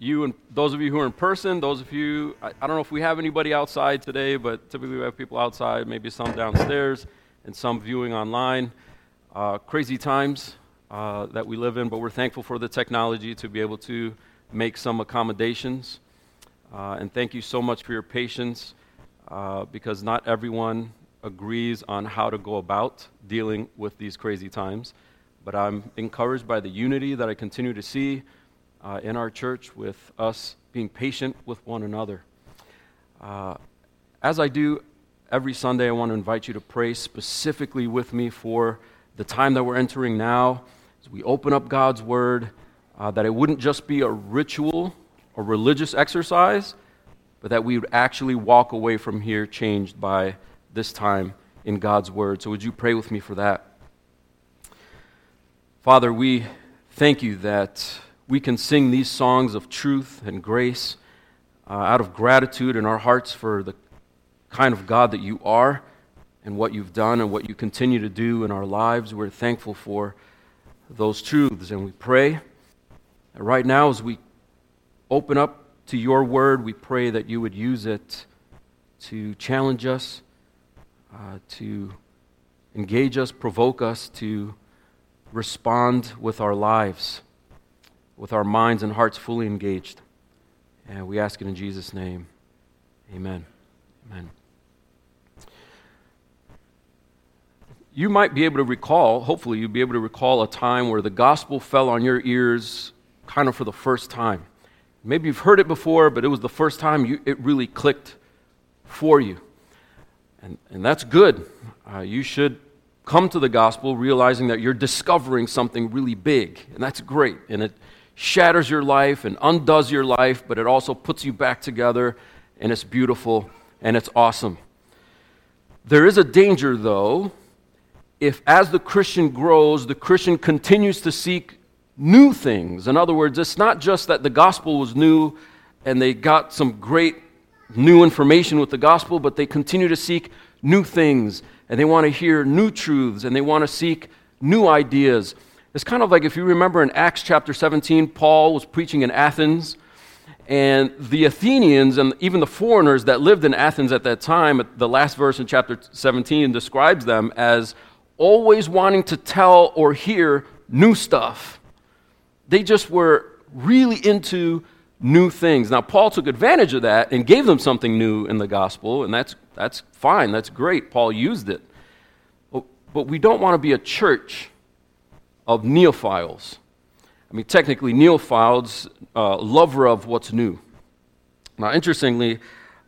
you and those of you who are in person, those of you, I, I, don't know if we have anybody outside today, but typically we have people outside, maybe some downstairs, and some viewing online. Uh, crazy times uh, that we live in, but we're thankful for the technology to be able to make some accommodations. Uh, and thank you so much for your patience uh, because not everyone agrees on how to go about dealing with these crazy times. But I'm encouraged by the unity that I continue to see uh, in our church with us being patient with one another. Uh, as I do every Sunday, I want to invite you to pray specifically with me for the time that we're entering now as we open up God's Word, uh, that it wouldn't just be a ritual or religious exercise, but that we would actually walk away from here changed by this time in God's Word. So, would you pray with me for that? Father, we thank you that we can sing these songs of truth and grace uh, out of gratitude in our hearts for the kind of God that you are and what you've done and what you continue to do in our lives. We're thankful for those truths. And we pray that right now, as we open up to your word, we pray that you would use it to challenge us, uh, to engage us, provoke us to respond with our lives with our minds and hearts fully engaged. And we ask it in Jesus' name. Amen. Amen. You might be able to recall, hopefully, you'll be able to recall a time where the gospel fell on your ears kind of for the first time. Maybe you've heard it before, but it was the first time you, it really clicked for you. And, and that's good. Uh, you should come to the gospel realizing that you're discovering something really big, and that's great. And it, shatters your life and undoes your life, but it also puts you back together, and it's beautiful and it's awesome. There is a danger, though, if as the Christian grows, the Christian continues to seek new things. In other words, it's not just that the gospel was new and they got some great new information with the gospel, but they continue to seek new things and they want to hear new truths and they want to seek new ideas. It's kind of like if you remember in Acts chapter 17, Paul was preaching in Athens, and the Athenians and even the foreigners that lived in Athens at that time, the last verse in chapter 17 describes them as always wanting to tell or hear new stuff. They just were really into new things. Now, Paul took advantage of that and gave them something new in the gospel, and that's, that's fine, that's great. Paul used it. But we don't want to be a church of neophiles. I mean, technically, neophiles, uh, lover of what's new. Now, interestingly,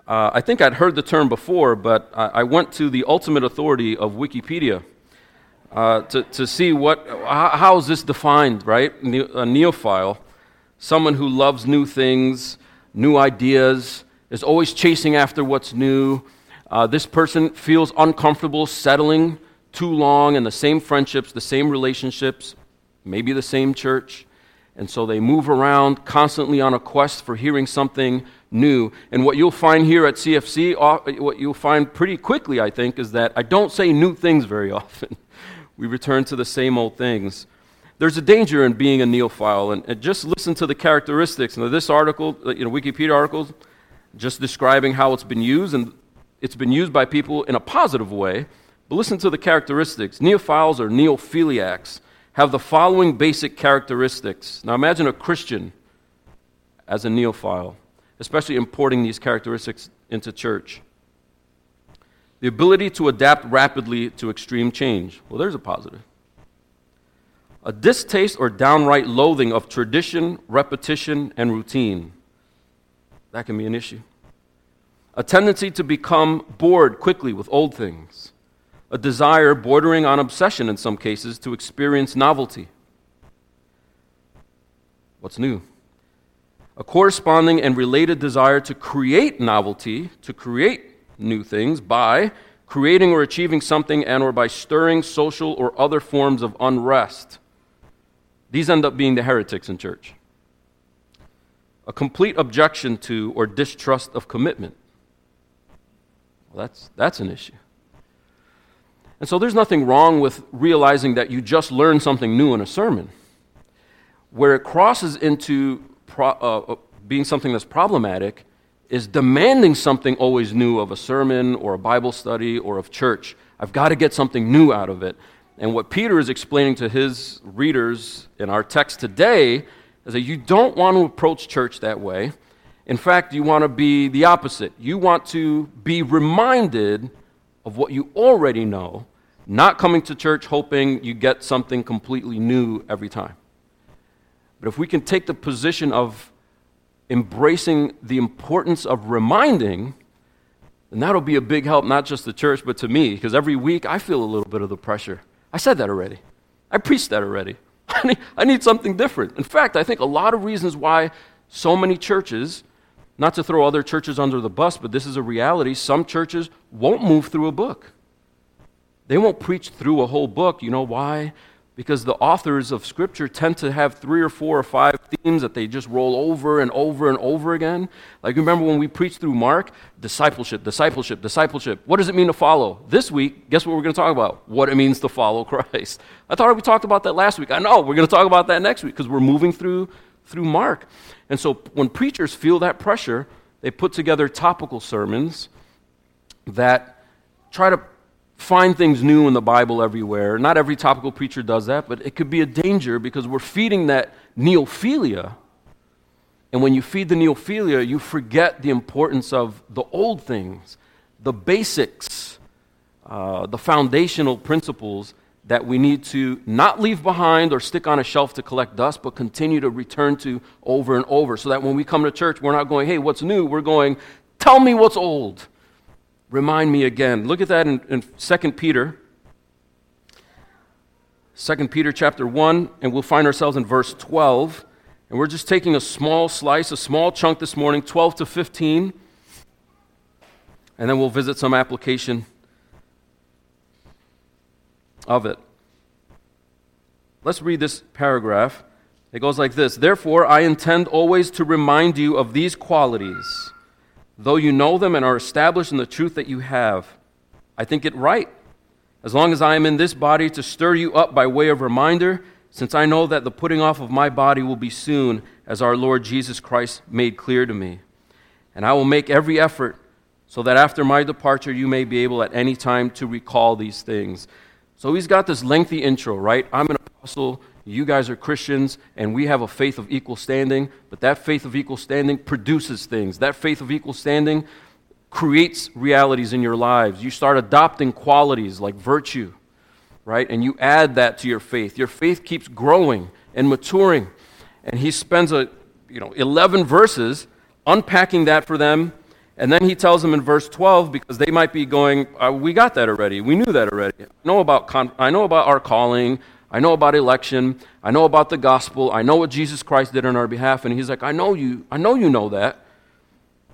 uh, I think I'd heard the term before, but I, I went to the ultimate authority of Wikipedia uh, to, to see what, how, how is this defined, right? A neophile, someone who loves new things, new ideas, is always chasing after what's new. Uh, this person feels uncomfortable settling too long in the same friendships, the same relationships, maybe the same church. And so they move around constantly on a quest for hearing something new. And what you'll find here at CFC, uh, what you'll find pretty quickly, I think, is that I don't say new things very often. we return to the same old things. There's a danger in being a neophile. And, just listen to the characteristics. Now, this article, uh, you know, Wikipedia article, just describing how it's been used, and it's been used by people in a positive way. But listen to the characteristics. Neophiles or neophiliacs have the following basic characteristics. Now imagine a Christian as a neophile, especially importing these characteristics into church. The ability to adapt rapidly to extreme change. Well, there's a positive. A distaste or downright loathing of tradition, repetition, and routine. That can be an issue. A tendency to become bored quickly with old things a desire bordering on obsession in some cases to experience novelty. What's new? A corresponding and related desire to create novelty, to create new things by creating or achieving something and or by stirring social or other forms of unrest. These end up being the heretics in church. A complete objection to or distrust of commitment. Well, that's, that's an issue. And so there's nothing wrong with realizing that you just learned something new in a sermon. Where it crosses into pro, uh, uh, being something that's problematic is demanding something always new of a sermon or a Bible study or of church. I've got to get something new out of it. And what Peter is explaining to his readers in our text today is that you don't want to approach church that way. In fact, you want to be the opposite. You want to be reminded of what you already know, not coming to church hoping you get something completely new every time. But if we can take the position of embracing the importance of reminding, then that'll be a big help, not just the church, but to me, because every week I feel a little bit of the pressure. I said that already. I preached that already. I need, I need something different. In fact, I think a lot of reasons why so many churches, not to throw other churches under the bus, but this is a reality, some churches won't move through a book. They won't preach through a whole book. You know why? because the authors of Scripture tend to have three or four or five themes that they just roll over and over and over again. Like, remember when we preached through Mark? Discipleship, discipleship, discipleship. What does it mean to follow? This week, guess what we're going to talk about? What it means to follow Christ. I thought we talked about that last week. I know, we're going to talk about that next week because we're moving through, through Mark. And so when preachers feel that pressure, they put together topical sermons that try to find things new in the Bible everywhere. Not every topical preacher does that, but it could be a danger because we're feeding that neophilia. And when you feed the neophilia, you forget the importance of the old things, the basics, uh, the foundational principles that we need to not leave behind or stick on a shelf to collect dust, but continue to return to over and over. So that when we come to church, we're not going, hey, what's new? We're going, tell me what's old remind me again. Look at that in, in 2 Peter. 2 Peter chapter 1, and we'll find ourselves in verse 12. And we're just taking a small slice, a small chunk this morning, 12 to 15. And then we'll visit some application of it. Let's read this paragraph. It goes like this Therefore, I intend always to remind you of these qualities though you know them and are established in the truth that you have. I think it right, as long as I am in this body, to stir you up by way of reminder, since I know that the putting off of my body will be soon, as our Lord Jesus Christ made clear to me. And I will make every effort so that after my departure you may be able at any time to recall these things. So he's got this lengthy intro, right? I'm an apostle you guys are Christians and we have a faith of equal standing, but that faith of equal standing produces things. That faith of equal standing creates realities in your lives. You start adopting qualities like virtue, right? And you add that to your faith. Your faith keeps growing and maturing. And he spends a, you know, 11 verses unpacking that for them. And then he tells them in verse 12 because they might be going, uh, we got that already. We knew that already. I know about con- I know about our calling. I know about election. I know about the gospel. I know what Jesus Christ did on our behalf. And he's like, I know you. I know you know that.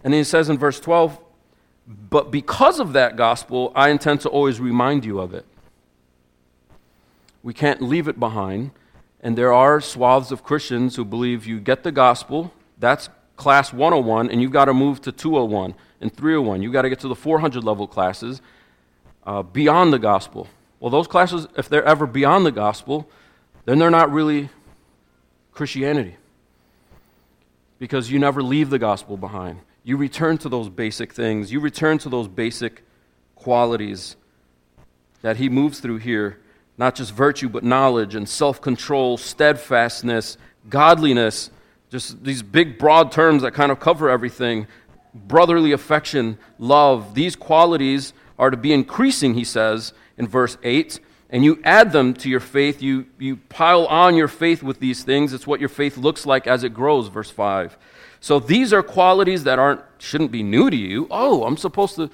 And then he says in verse 12, but because of that gospel, I intend to always remind you of it. We can't leave it behind. And there are swaths of Christians who believe you get the gospel, that's class 101, and you've got to move to 201 and 301. You've got to get to the 400 level classes uh, beyond the gospel. Well, those classes, if they're ever beyond the gospel, then they're not really Christianity. Because you never leave the gospel behind. You return to those basic things, you return to those basic qualities that he moves through here not just virtue, but knowledge and self control, steadfastness, godliness, just these big, broad terms that kind of cover everything. Brotherly affection, love, these qualities are to be increasing, he says, in verse 8, and you add them to your faith. You, you pile on your faith with these things. It's what your faith looks like as it grows, verse 5. So these are qualities that aren't shouldn't be new to you. Oh, I'm supposed to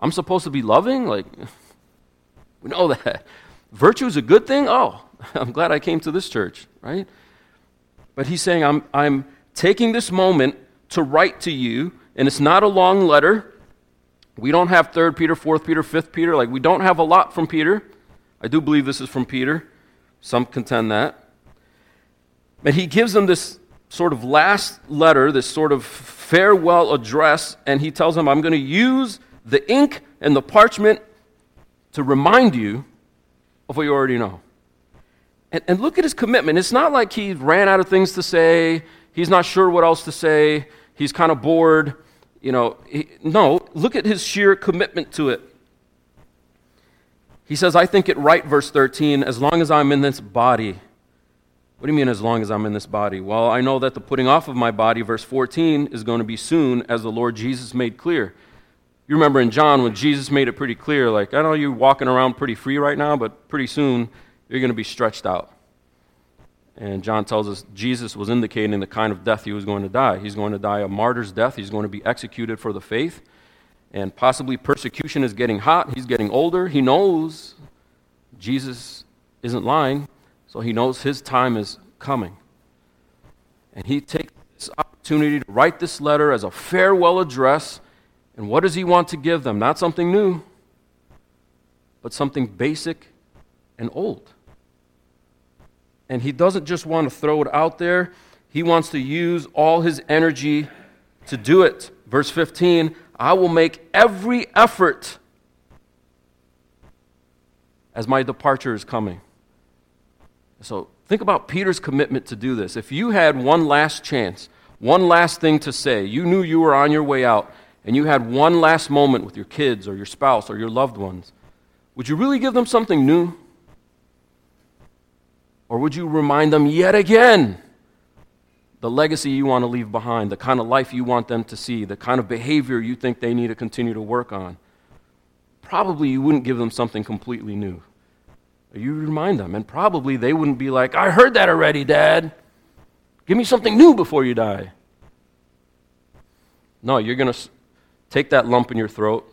I'm supposed to be loving? Like we know that. Virtue is a good thing? Oh, I'm glad I came to this church, right? But he's saying I'm I'm taking this moment to write to you, and it's not a long letter. We don't have 3rd Peter, 4th Peter, 5th Peter. Like, we don't have a lot from Peter. I do believe this is from Peter. Some contend that. But he gives them this sort of last letter, this sort of farewell address, and he tells them, I'm going to use the ink and the parchment to remind you of what you already know. And, and look at his commitment. It's not like he ran out of things to say, he's not sure what else to say, he's kind of bored. You know, he, no, look at his sheer commitment to it. He says, I think it right, verse 13, as long as I'm in this body. What do you mean, as long as I'm in this body? Well, I know that the putting off of my body, verse 14, is going to be soon, as the Lord Jesus made clear. You remember in John when Jesus made it pretty clear, like, I know you're walking around pretty free right now, but pretty soon you're going to be stretched out. And John tells us Jesus was indicating the kind of death he was going to die. He's going to die a martyr's death, he's going to be executed for the faith and possibly persecution is getting hot. He's getting older. He knows Jesus isn't lying, so he knows his time is coming. And he takes this opportunity to write this letter as a farewell address. And what does he want to give them? Not something new, but something basic and old. And he doesn't just want to throw it out there, he wants to use all his energy to do it. Verse 15 I will make every effort as my departure is coming. So think about Peter's commitment to do this. If you had one last chance, one last thing to say, you knew you were on your way out, and you had one last moment with your kids or your spouse or your loved ones, would you really give them something new? Or would you remind them yet again the legacy you want to leave behind, the kind of life you want them to see, the kind of behavior you think they need to continue to work on. Probably you wouldn't give them something completely new. You remind them, and probably they wouldn't be like, I heard that already, Dad. Give me something new before you die. No, you're going to take that lump in your throat.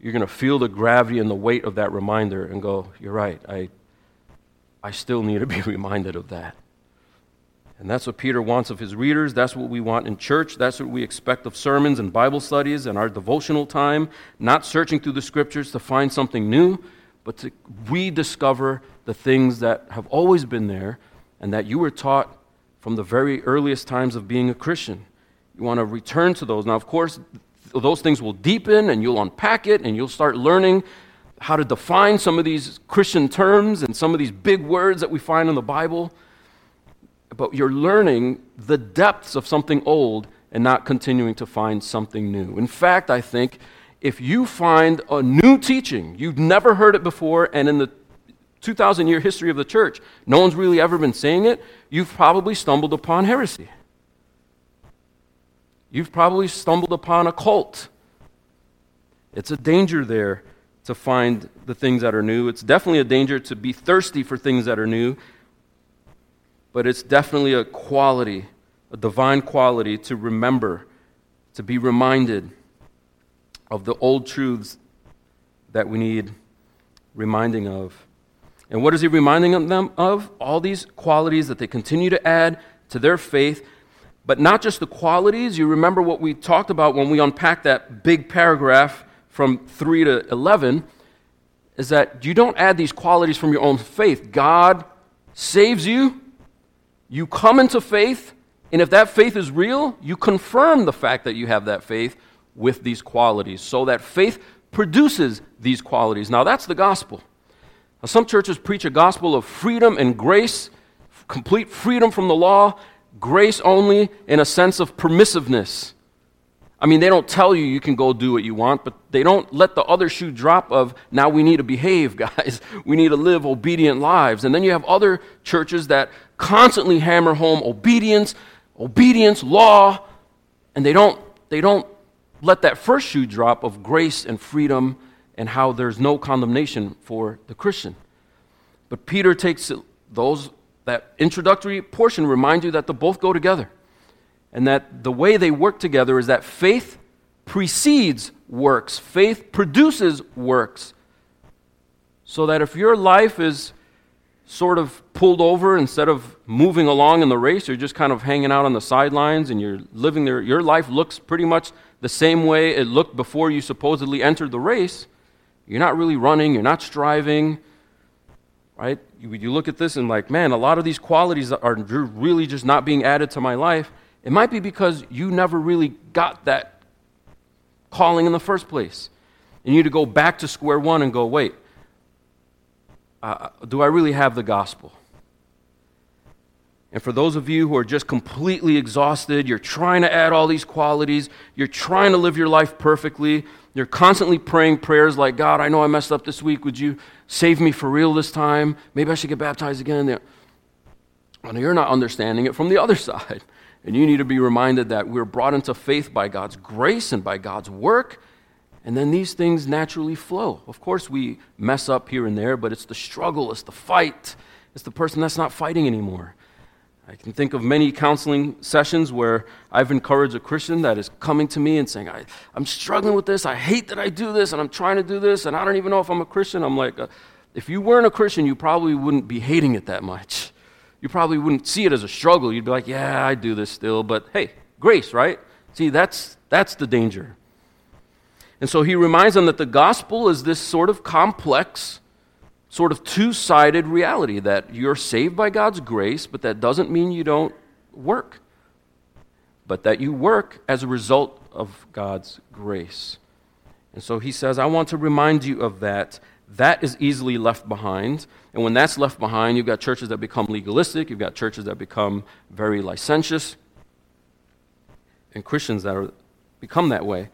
You're going to feel the gravity and the weight of that reminder and go, You're right. I, I still need to be reminded of that. And that's what Peter wants of his readers. That's what we want in church. That's what we expect of sermons and Bible studies and our devotional time. Not searching through the scriptures to find something new, but to rediscover the things that have always been there and that you were taught from the very earliest times of being a Christian. You want to return to those. Now, of course, those things will deepen and you'll unpack it and you'll start learning how to define some of these Christian terms and some of these big words that we find in the Bible but you're learning the depths of something old and not continuing to find something new. In fact, I think if you find a new teaching, you've never heard it before, and in the 2,000 year history of the church, no one's really ever been saying it, you've probably stumbled upon heresy. You've probably stumbled upon a cult. It's a danger there to find the things that are new. It's definitely a danger to be thirsty for things that are new but it's definitely a quality, a divine quality to remember, to be reminded of the old truths that we need reminding of. And what is he reminding them of? All these qualities that they continue to add to their faith, but not just the qualities. You remember what we talked about when we unpacked that big paragraph from 3 to 11 is that you don't add these qualities from your own faith. God saves you, you come into faith, and if that faith is real, you confirm the fact that you have that faith with these qualities. So that faith produces these qualities. Now, that's the gospel. Now, some churches preach a gospel of freedom and grace, complete freedom from the law, grace only in a sense of permissiveness. I mean, they don't tell you you can go do what you want, but they don't let the other shoe drop of now we need to behave, guys. We need to live obedient lives. And then you have other churches that constantly hammer home obedience, obedience, law, and they don't, they don't let that first shoe drop of grace and freedom and how there's no condemnation for the Christian. But Peter takes those that introductory portion remind you that they both go together. And that the way they work together is that faith precedes works, faith produces works. So that if your life is sort of pulled over instead of moving along in the race, you're just kind of hanging out on the sidelines and you're living there, your life looks pretty much the same way it looked before you supposedly entered the race. You're not really running, you're not striving, right? You, you look at this and, like, man, a lot of these qualities are really just not being added to my life. It might be because you never really got that calling in the first place. And you need to go back to square one and go, wait, uh, do I really have the gospel? And for those of you who are just completely exhausted, you're trying to add all these qualities, you're trying to live your life perfectly, you're constantly praying prayers like, God, I know I messed up this week. Would you save me for real this time? Maybe I should get baptized again. And you're not understanding it from the other side. And you need to be reminded that we're brought into faith by God's grace and by God's work. And then these things naturally flow. Of course, we mess up here and there, but it's the struggle, it's the fight, it's the person that's not fighting anymore. I can think of many counseling sessions where I've encouraged a Christian that is coming to me and saying, I, am struggling with this. I hate that I do this, and I'm trying to do this, and I don't even know if I'm a Christian. I'm like, uh, if you weren't a Christian, you probably wouldn't be hating it that much. You probably wouldn't see it as a struggle. You'd be like, yeah, I do this still, but hey, grace, right? See, that's, that's the danger. And so he reminds them that the gospel is this sort of complex sort of two sided reality that you're saved by God's grace, but that doesn't mean you don't work, but that you work as a result of God's grace. And so he says, I want to remind you of that. That is easily left behind. And when that's left behind, you've got churches that become legalistic, you've got churches that become very licentious, and Christians that are, become that way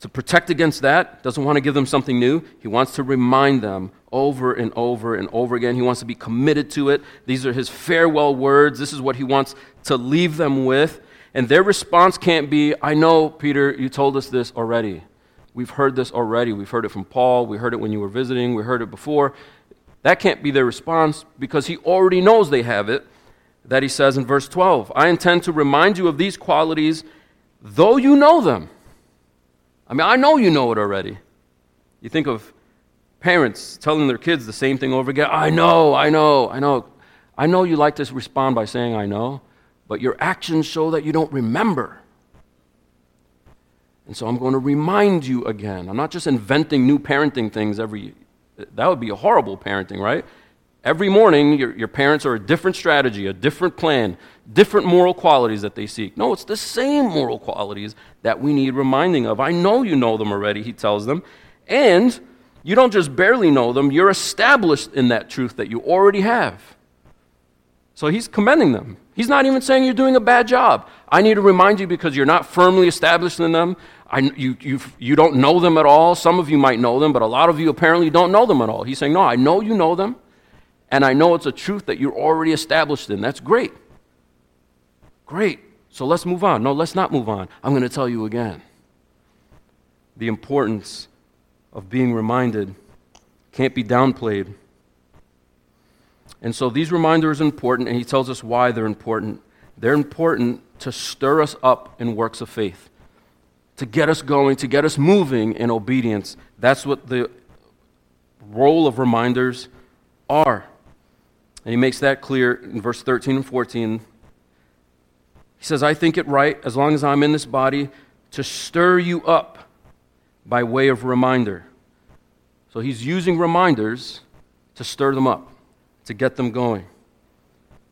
to protect against that, doesn't want to give them something new. He wants to remind them over and over and over again. He wants to be committed to it. These are his farewell words. This is what he wants to leave them with. And their response can't be, I know, Peter, you told us this already. We've heard this already. We've heard it from Paul. We heard it when you were visiting. We heard it before. That can't be their response because he already knows they have it. That he says in verse 12 I intend to remind you of these qualities, though you know them. I mean, I know you know it already. You think of parents telling their kids the same thing over again. I know, I know, I know. I know you like to respond by saying, I know, but your actions show that you don't remember. And so I'm going to remind you again. I'm not just inventing new parenting things every that would be a horrible parenting, right? Every morning, your, your parents are a different strategy, a different plan, different moral qualities that they seek. No, it's the same moral qualities that we need reminding of. I know you know them already, he tells them. And you don't just barely know them, you're established in that truth that you already have. So he's commending them. He's not even saying you're doing a bad job. I need to remind you because you're not firmly established in them. I, you, you, you don't know them at all. Some of you might know them, but a lot of you apparently don't know them at all. He's saying, No, I know you know them, and I know it's a truth that you're already established in. That's great. Great. So let's move on. No, let's not move on. I'm going to tell you again. The importance of being reminded can't be downplayed. And so these reminders are important, and he tells us why they're important. They're important to stir us up in works of faith, to get us going, to get us moving in obedience. That's what the role of reminders are. And he makes that clear in verse 13 and 14. He says, I think it right, as long as I'm in this body, to stir you up by way of reminder. So he's using reminders to stir them up, to get them going.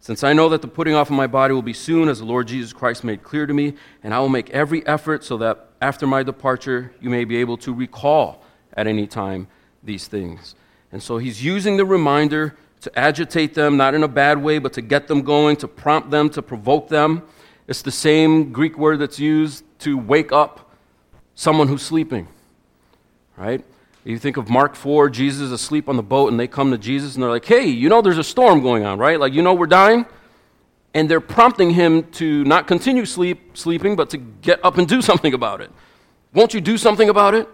Since I know that the putting off of my body will be soon, as the Lord Jesus Christ made clear to me, and I will make every effort so that after my departure you may be able to recall at any time these things. And so he's using the reminder to agitate them, not in a bad way, but to get them going, to prompt them, to provoke them. It's the same Greek word that's used to wake up someone who's sleeping, right? You think of Mark 4, Jesus asleep on the boat, and they come to Jesus and they're like, hey, you know there's a storm going on, right? Like, you know we're dying? And they're prompting him to not continue sleep, sleeping, but to get up and do something about it. Won't you do something about it?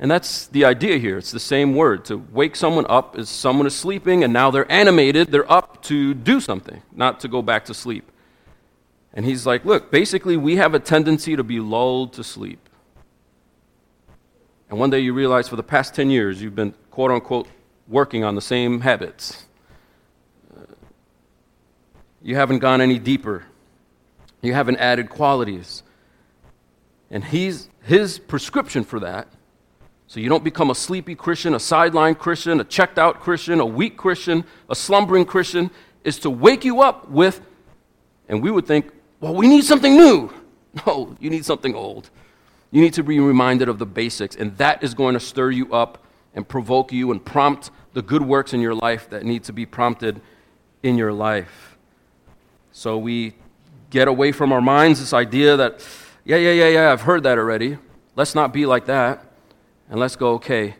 And that's the idea here. It's the same word. To wake someone up is someone is sleeping, and now they're animated, they're up to do something, not to go back to sleep. And he's like, Look, basically, we have a tendency to be lulled to sleep. And one day you realize for the past 10 years you've been, quote unquote, working on the same habits. You haven't gone any deeper, you haven't added qualities. And he's, his prescription for that, so you don't become a sleepy Christian, a sideline Christian, a checked out Christian, a weak Christian, a slumbering Christian, is to wake you up with, and we would think, well, we need something new. No, you need something old. You need to be reminded of the basics, and that is going to stir you up and provoke you and prompt the good works in your life that need to be prompted in your life. So we get away from our minds this idea that, yeah, yeah, yeah, yeah, I've heard that already. Let's not be like that. And let's go, okay,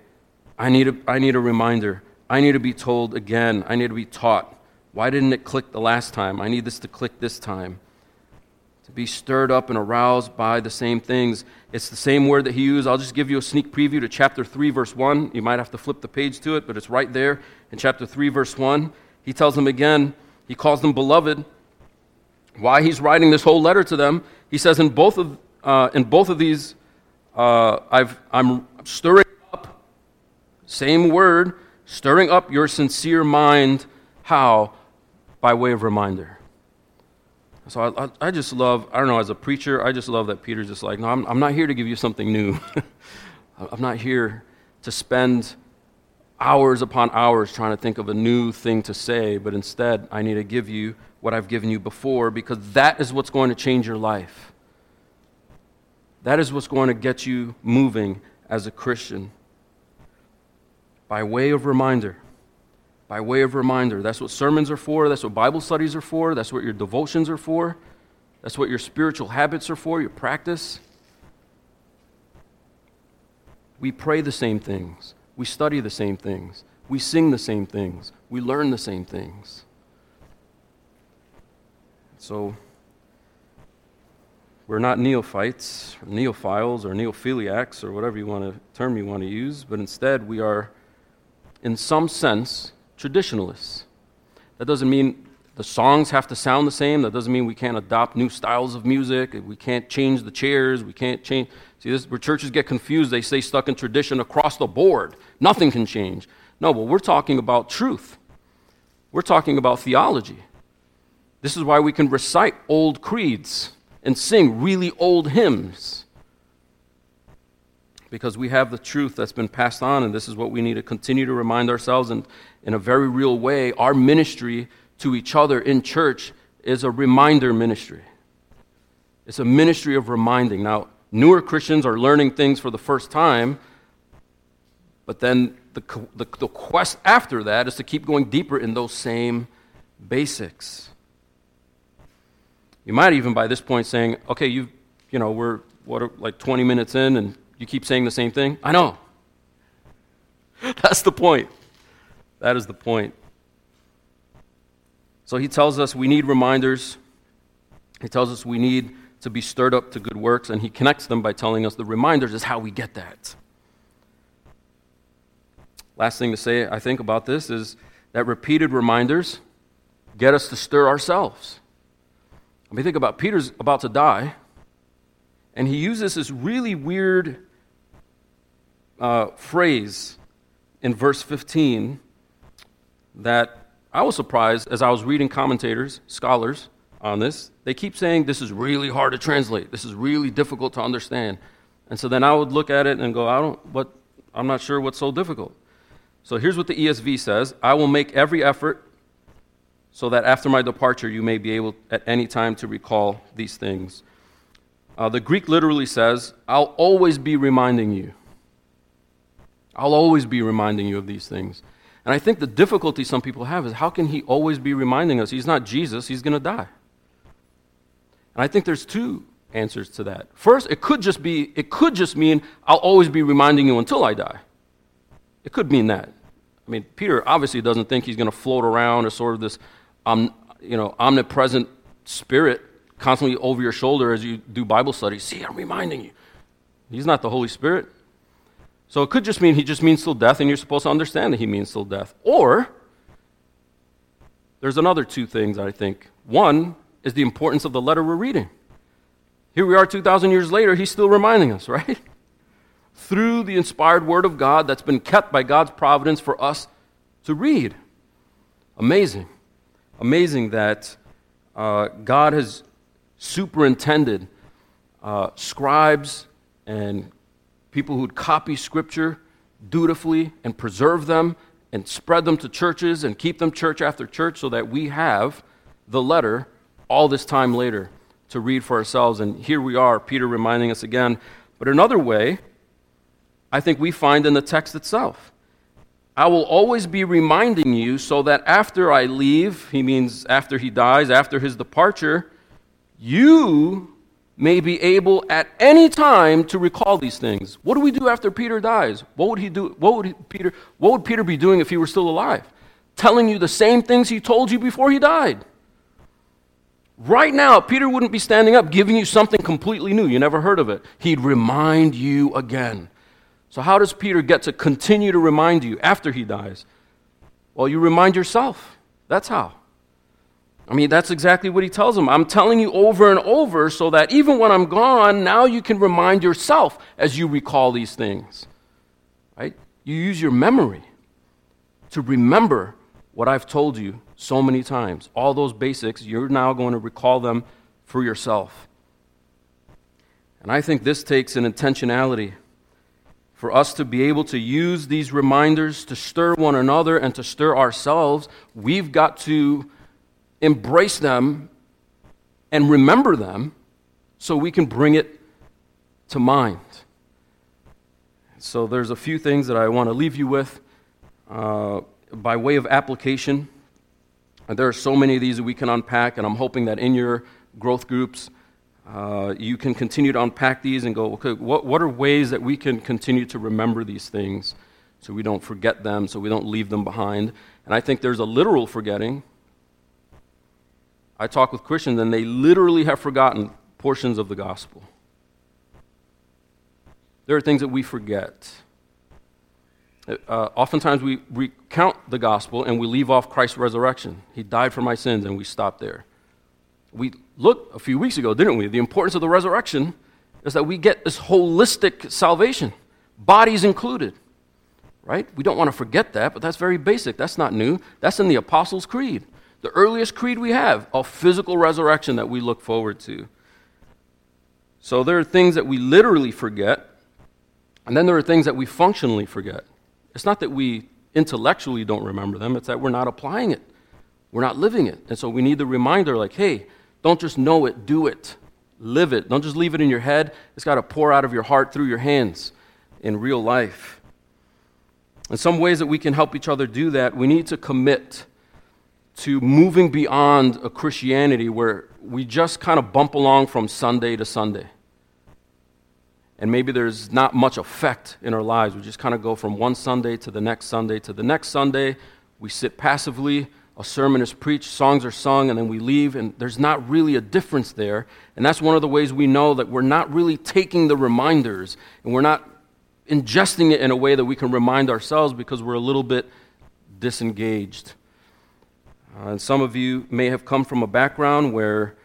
I need a, I need a reminder. I need to be told again. I need to be taught. Why didn't it click the last time? I need this to click this time. To be stirred up and aroused by the same things. It's the same word that he used. I'll just give you a sneak preview to chapter 3, verse 1. You might have to flip the page to it, but it's right there in chapter 3, verse 1. He tells them again, he calls them beloved. Why he's writing this whole letter to them, he says, in both of, uh, in both of these, uh, I've, I'm stirring up, same word, stirring up your sincere mind. How? By way of reminder. So I, I, I, just love, I don't know, as a preacher, I just love that Peter's just like, no, I'm, I'm not here to give you something new. I'm not here to spend hours upon hours trying to think of a new thing to say, but instead, I need to give you what I've given you before because that is what's going to change your life. That is what's going to get you moving as a Christian. By way of reminder. By way of reminder. That's what sermons are for. That's what Bible studies are for. That's what your devotions are for. That's what your spiritual habits are for, your practice. We pray the same things. We study the same things. We sing the same things. We learn the same things. So, we're not neophytes, or neophiles, or neophiliacs, or whatever you want to, term you want to use, but instead we are, in some sense, traditionalists. That doesn't mean the songs have to sound the same. That doesn't mean we can't adopt new styles of music. We can't change the chairs. We can't change. See, this where churches get confused. They stay stuck in tradition across the board. Nothing can change. No, but we're talking about truth. We're talking about theology. This is why we can recite old creeds and sing really old hymns. Because we have the truth that's been passed on, and this is what we need to continue to remind ourselves. And in a very real way, our ministry to each other in church is a reminder ministry. It's a ministry of reminding. Now, newer Christians are learning things for the first time, but then the, the, the quest after that is to keep going deeper in those same basics. You might even by this point saying, okay, you you know, we're what are, like 20 minutes in and you keep saying the same thing. I know. That's the point. That is the point. So he tells us we need reminders. He tells us we need to be stirred up to good works, and he connects them by telling us the reminders is how we get that. Last thing to say, I think, about this is that repeated reminders get us to stir ourselves. I mean, think about Peter's about to die, and he uses this really weird uh, phrase in verse 15 that I was surprised as I was reading commentators, scholars on this. They keep saying this is really hard to translate. This is really difficult to understand. And so then I would look at it and go, I don't, what, I'm not sure what's so difficult. So here's what the ESV says I will make every effort so that after my departure you may be able at any time to recall these things. Uh, the Greek literally says, I'll always be reminding you. I'll always be reminding you of these things. And I think the difficulty some people have is how can he always be reminding us? He's not Jesus, he's going to die. And I think there's two answers to that. First, it could just be it could just mean I'll always be reminding you until I die. It could mean that. I mean, Peter obviously doesn't think he's going to float around as sort of this um, you know, omnipresent spirit constantly over your shoulder as you do Bible study. See, I'm reminding you. He's not the Holy Spirit. So it could just mean he just means till death, and you're supposed to understand that he means till death. Or there's another two things I think. One is the importance of the letter we're reading. Here we are 2,000 years later, he's still reminding us, right? Through the inspired word of God that's been kept by God's providence for us to read. Amazing amazing that uh, God has superintended uh, scribes and people who'd copy Scripture dutifully and preserve them and spread them to churches and keep them church after church so that we have the letter all this time later to read for ourselves. And here we are, Peter reminding us again. But another way, I think we find in the text itself. I will always be reminding you so that after I leave, he means after he dies, after his departure, you may be able at any time to recall these things. What do we do after Peter dies? What would he do? What would he, Peter what would Peter be doing if he were still alive? Telling you the same things he told you before he died. Right now, Peter wouldn't be standing up giving you something completely new. You never heard of it. He'd remind you again. So, how does Peter get to continue to remind you after he dies? Well, you remind yourself. That's how. I mean, that's exactly what he tells them. I'm telling you over and over so that even when I'm gone, now you can remind yourself as you recall these things. Right? You use your memory to remember what I've told you so many times. All those basics, you're now going to recall them for yourself. And I think this takes an intentionality for us to be able to use these reminders to stir one another and to stir ourselves. We've got to embrace them and remember them so we can bring it to mind. So, there's a few things that I want to leave you with uh, by way of application. There are so many of these that we can unpack, and I'm hoping that in your growth groups, uh, you can continue to unpack these and go, okay, what, what are ways that we can continue to remember these things so we don't forget them, so we don't leave them behind? And I think there's a literal forgetting. I talk with Christians, and they literally have forgotten portions of the gospel. There are things that we forget. Uh, oftentimes we recount the gospel and we leave off Christ's resurrection. He died for my sins, and we stop there. We looked a few weeks ago, didn't we? The importance of the resurrection is that we get this holistic salvation, bodies included, right? We don't want to forget that, but that's very basic. That's not new. That's in the Apostles' Creed, the earliest creed we have, a physical resurrection that we look forward to. So there are things that we literally forget, and then there are things that we functionally forget. It's not that we intellectually don't remember them, it's that we're not applying it. We're not living it. And so we need the reminder like, hey, don't just know it, do it. Live it. Don't just leave it in your head. It's got to pour out of your heart through your hands in real life. In some ways that we can help each other do that, we need to commit to moving beyond a Christianity where we just kind of bump along from Sunday to Sunday and maybe there's not much effect in our lives. We just kind of go from one Sunday to the next Sunday to the next Sunday. We sit passively, a sermon is preached, songs are sung, and then we leave, and there's not really a difference there. And that's one of the ways we know that we're not really taking the reminders and we're not ingesting it in a way that we can remind ourselves because we're a little bit disengaged. Uh, and some of you may have come from a background where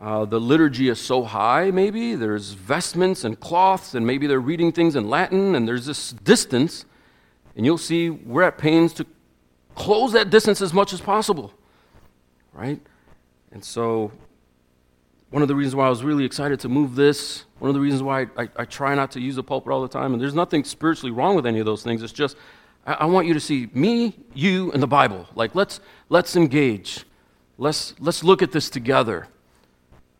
uh, the liturgy is so high, maybe. There's vestments and cloths, and maybe they're reading things in Latin, and there's this distance. And you'll see we're at pains to close that distance as much as possible, right? And so, one of the reasons why I was really excited to move this, one of the reasons why I, I, I try not to use the pulpit all the time, and there's nothing spiritually wrong with any of those things, it's just I, I want you to see me, you, and the Bible. Like, let's, let's engage. Let's, let's look at this together.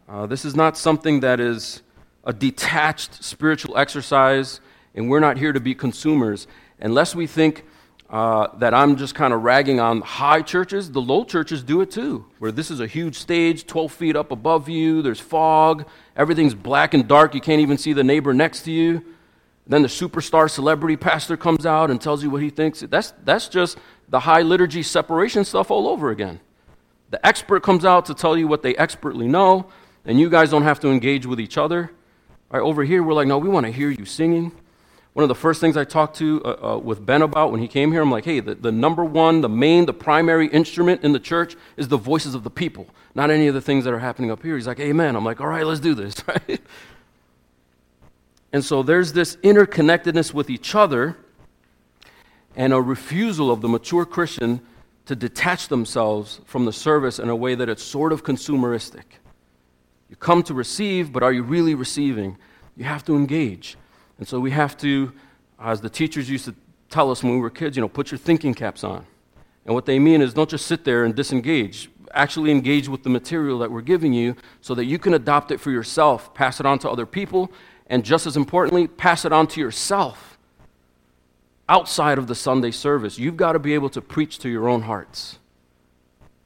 Uh, this is not something that is a detached spiritual exercise, and we're not here to be consumers. Unless we think uh, that I'm just kind of ragging on high churches, the low churches do it too, where this is a huge stage, 12 feet up above you, there's fog, everything's black and dark, you can't even see the neighbor next to you. Then the superstar celebrity pastor comes out and tells you what he thinks. That's, that's just the high liturgy separation stuff all over again. The expert comes out to tell you what they expertly know and you guys don't have to engage with each other. Right, over here, we're like, no, we want to hear you singing. One of the first things I talked to uh, uh, with Ben about when he came here, I'm like, hey, the, the number one, the main, the primary instrument in the church is the voices of the people, not any of the things that are happening up here. He's like, amen. I'm like, all right, let's do this, right? And so there's this interconnectedness with each other and a refusal of the mature Christian to detach themselves from the service in a way that it's sort of consumeristic. You come to receive, but are you really receiving? You have to engage. And so we have to, as the teachers used to tell us when we were kids, you know, put your thinking caps on. And what they mean is don't just sit there and disengage. Actually engage with the material that we're giving you so that you can adopt it for yourself, pass it on to other people, and just as importantly, pass it on to yourself. outside of the Sunday service. You've got to be able to preach to your own hearts.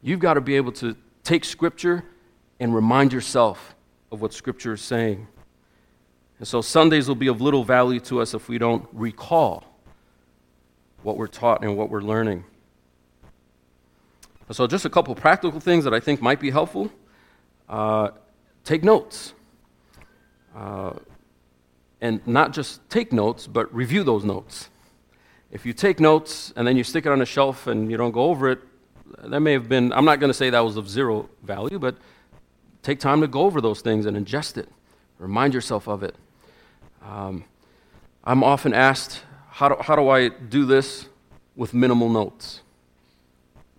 You've got to be able to take Scripture and remind yourself of what Scripture is saying. And so Sundays will be of little value to us if we don't recall what we're taught and what we're learning. So, just a couple practical things that I think might be helpful. Uh, take notes. Uh, and not just take notes, but review those notes. If you take notes and then you stick it on a shelf and you don't go over it, that may have been, I'm not going to say that was of zero value, but take time to go over those things and ingest it. Remind yourself of it. Um, I'm often asked, how do, how do I do this with minimal notes?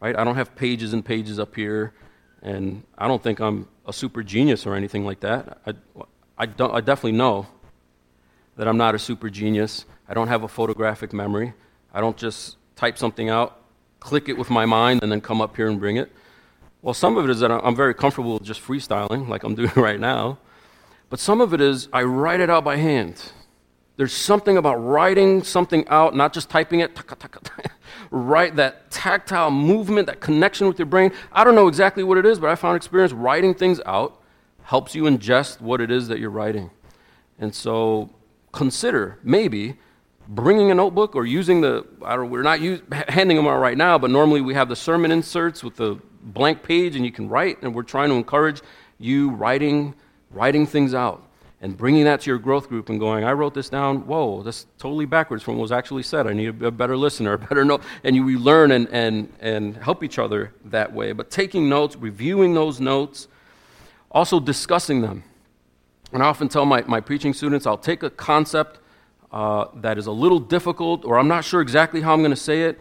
Right? I don't have pages and pages up here, and I don't think I'm a super genius or anything like that. I, I, don't, I definitely know that I'm not a super genius. I don't have a photographic memory. I don't just type something out, click it with my mind, and then come up here and bring it. Well, some of it is that I'm very comfortable with just freestyling, like I'm doing right now. But some of it is I write it out by hand. There's something about writing something out, not just typing it, write that tactile movement, that connection with your brain. I don't know exactly what it is, but I found experience writing things out helps you ingest what it is that you're writing. And so consider maybe bringing a notebook or using the, I don't, we're not use, handing them out right now, but normally we have the sermon inserts with the blank page and you can write, and we're trying to encourage you writing writing things out and bringing that to your growth group and going, I wrote this down. Whoa, that's totally backwards from what was actually said. I need a better listener, a better note. And you learn and, and, and help each other that way. But taking notes, reviewing those notes, also discussing them. And I often tell my, my preaching students, I'll take a concept uh, that is a little difficult, or I'm not sure exactly how I'm going to say it,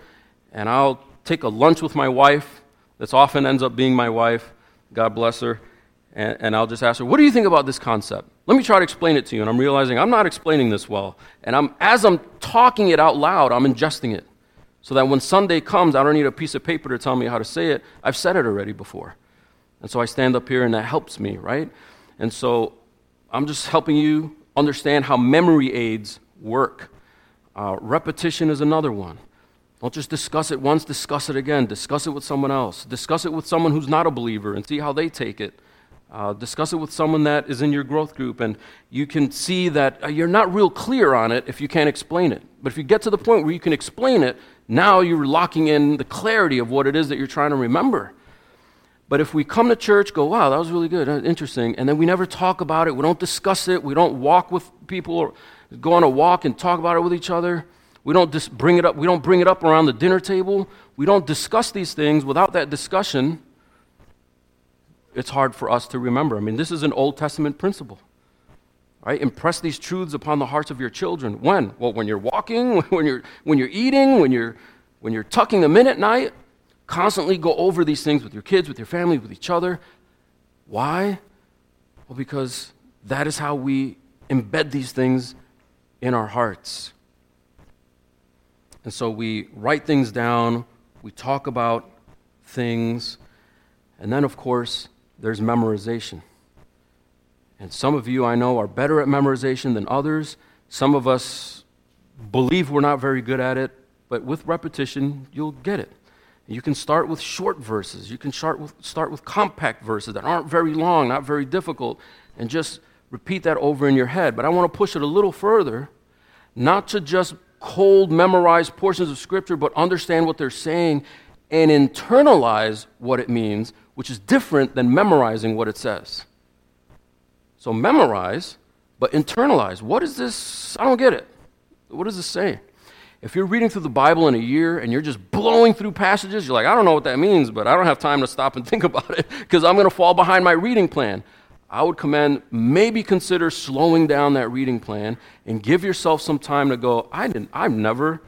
and I'll take a lunch with my wife. This often ends up being my wife. God bless her and, and, I'll just ask her, What do you think about this concept? Let me try to explain it to you. And I'm realizing I'm not explaining this well. And I'm, as I'm talking it out loud, I'm ingesting it. So that when Sunday comes, I don't need a piece of paper to tell me how to say it. I've said it already before. And so I stand up here and that helps me, right? And so I'm just helping you understand how memory aids work. Uh, repetition is another one. Don't just discuss it once, discuss it again. Discuss it with someone else. Discuss it with someone who's not a believer and see how they take it. Uh, discuss it with someone that is in your growth group, and you can see that uh, you're not real clear on it if you can't explain it. But if you get to the point where you can explain it, now you're locking in the clarity of what it is that you're trying to remember. But if we come to church, go, wow, that was really good, uh, interesting, and then we never talk about it, we don't discuss it, we don't walk with people, or go on a walk and talk about it with each other, we don't just bring it up, we don't bring it up around the dinner table, we don't discuss these things without that discussion it's hard for us to remember. I mean, this is an Old Testament principle. Right? Impress these truths upon the hearts of your children. When? Well, when you're walking, when you're, when you're eating, when you're, when you're tucking them in at night. Constantly go over these things with your kids, with your family, with each other. Why? Well, because that is how we embed these things in our hearts. And so we write things down, we talk about things, and then, of course, there's memorization. And some of you I know are better at memorization than others. Some of us believe we're not very good at it, but with repetition, you'll get it. You can start with short verses. You can start with, start with compact verses that aren't very long, not very difficult, and just repeat that over in your head. But I want to push it a little further, not to just cold memorize portions of Scripture, but understand what they're saying and internalize what it means which is different than memorizing what it says. So memorize, but internalize. What is this? I don't get it. What does this say? If you're reading through the Bible in a year and you're just blowing through passages, you're like, I don't know what that means, but I don't have time to stop and think about it because I'm going to fall behind my reading plan. I would commend maybe consider slowing down that reading plan and give yourself some time to go, I didn't, I've never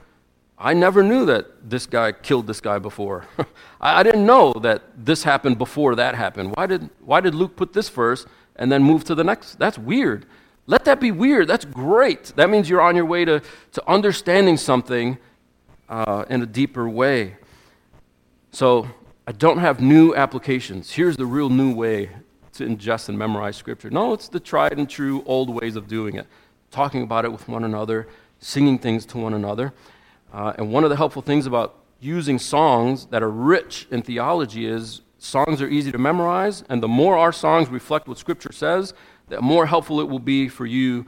I never knew that this guy killed this guy before. I didn't know that this happened before that happened. Why did, why did Luke put this first and then move to the next? That's weird. Let that be weird. That's great. That means you're on your way to, to understanding something uh, in a deeper way. So I don't have new applications. Here's the real new way to ingest and memorize Scripture. No, it's the tried and true old ways of doing it, talking about it with one another, singing things to one another. Uh, and one of the helpful things about using songs that are rich in theology is songs are easy to memorize, and the more our songs reflect what Scripture says, the more helpful it will be for you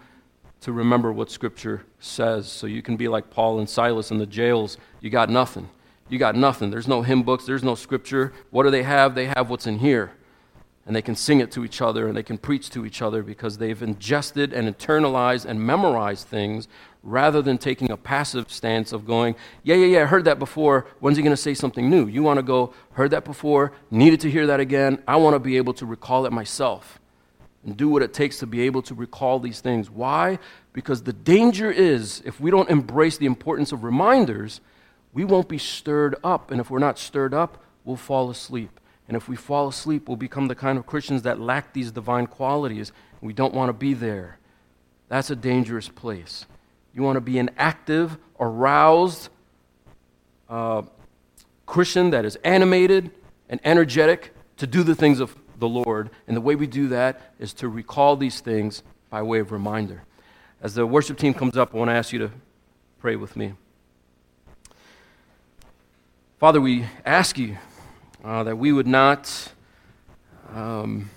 to remember what Scripture says. So you can be like Paul and Silas in the jails. You got nothing. You got nothing. There's no hymn books, there's no Scripture. What do they have? They have what's in here. And they can sing it to each other and they can preach to each other because they've ingested and internalized and memorized things rather than taking a passive stance of going, yeah, yeah, yeah, I heard that before. When's he going to say something new? You want to go, heard that before, needed to hear that again. I want to be able to recall it myself and do what it takes to be able to recall these things. Why? Because the danger is if we don't embrace the importance of reminders, we won't be stirred up. And if we're not stirred up, we'll fall asleep. And if we fall asleep, we'll become the kind of Christians that lack these divine qualities. We don't want to be there. That's a dangerous place. You want to be an active, aroused uh, Christian that is animated and energetic to do the things of the Lord. And the way we do that is to recall these things by way of reminder. As the worship team comes up, I want to ask you to pray with me. Father, we ask you uh, that we would not um,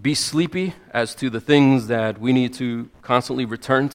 be sleepy as to the things that we need to constantly return to.